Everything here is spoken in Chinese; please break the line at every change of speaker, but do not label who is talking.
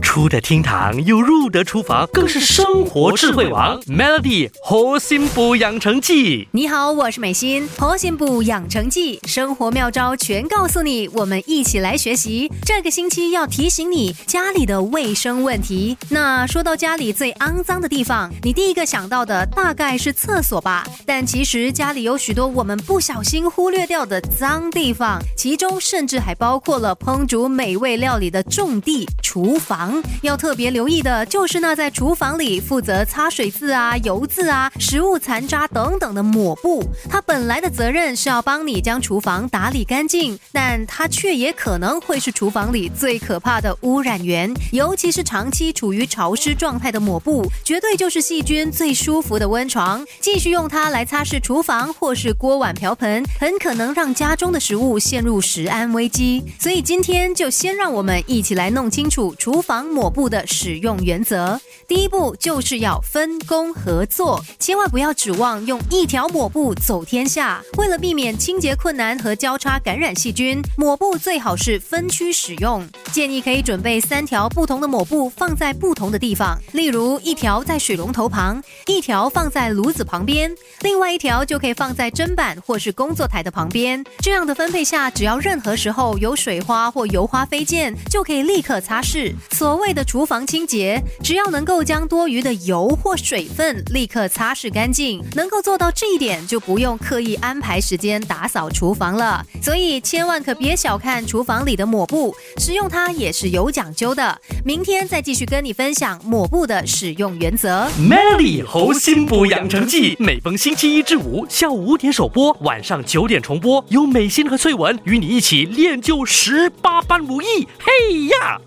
出得厅堂又入得厨房，更是生活智慧王。Melody 活心补养成记，
你好，我是美心，活心补养成记，生活妙招全告诉你，我们一起来学习。这个星期要提醒你家里的卫生问题。那说到家里最肮脏的地方，你第一个想到的大概是厕所吧？但其实家里有许多我们不小心忽略掉的脏地方，其中甚至还包括了烹煮美味料理的重地——厨房。要特别留意的就是那在厨房里负责擦水渍啊、油渍啊、食物残渣等等的抹布，它本来的责任是要帮你将厨房打理干净，但它却也可能会是厨房里最可怕的污染源。尤其是长期处于潮湿状态的抹布，绝对就是细菌最舒服的温床。继续用它来擦拭厨房或是锅碗瓢盆，很可能让家中的食物陷入食安危机。所以今天就先让我们一起来弄清楚厨房。抹布的使用原则，第一步就是要分工合作，千万不要指望用一条抹布走天下。为了避免清洁困难和交叉感染细菌，抹布最好是分区使用。建议可以准备三条不同的抹布放在不同的地方，例如一条在水龙头旁，一条放在炉子旁边，另外一条就可以放在砧板或是工作台的旁边。这样的分配下，只要任何时候有水花或油花飞溅，就可以立刻擦拭。所谓的厨房清洁，只要能够将多余的油或水分立刻擦拭干净，能够做到这一点，就不用刻意安排时间打扫厨房了。所以千万可别小看厨房里的抹布，使用它也是有讲究的。明天再继续跟你分享抹布的使用原则。
Melody 猴心补养成记，每逢星期一至五下午五点首播，晚上九点重播，有美心和翠文与你一起练就十八般武艺。嘿呀！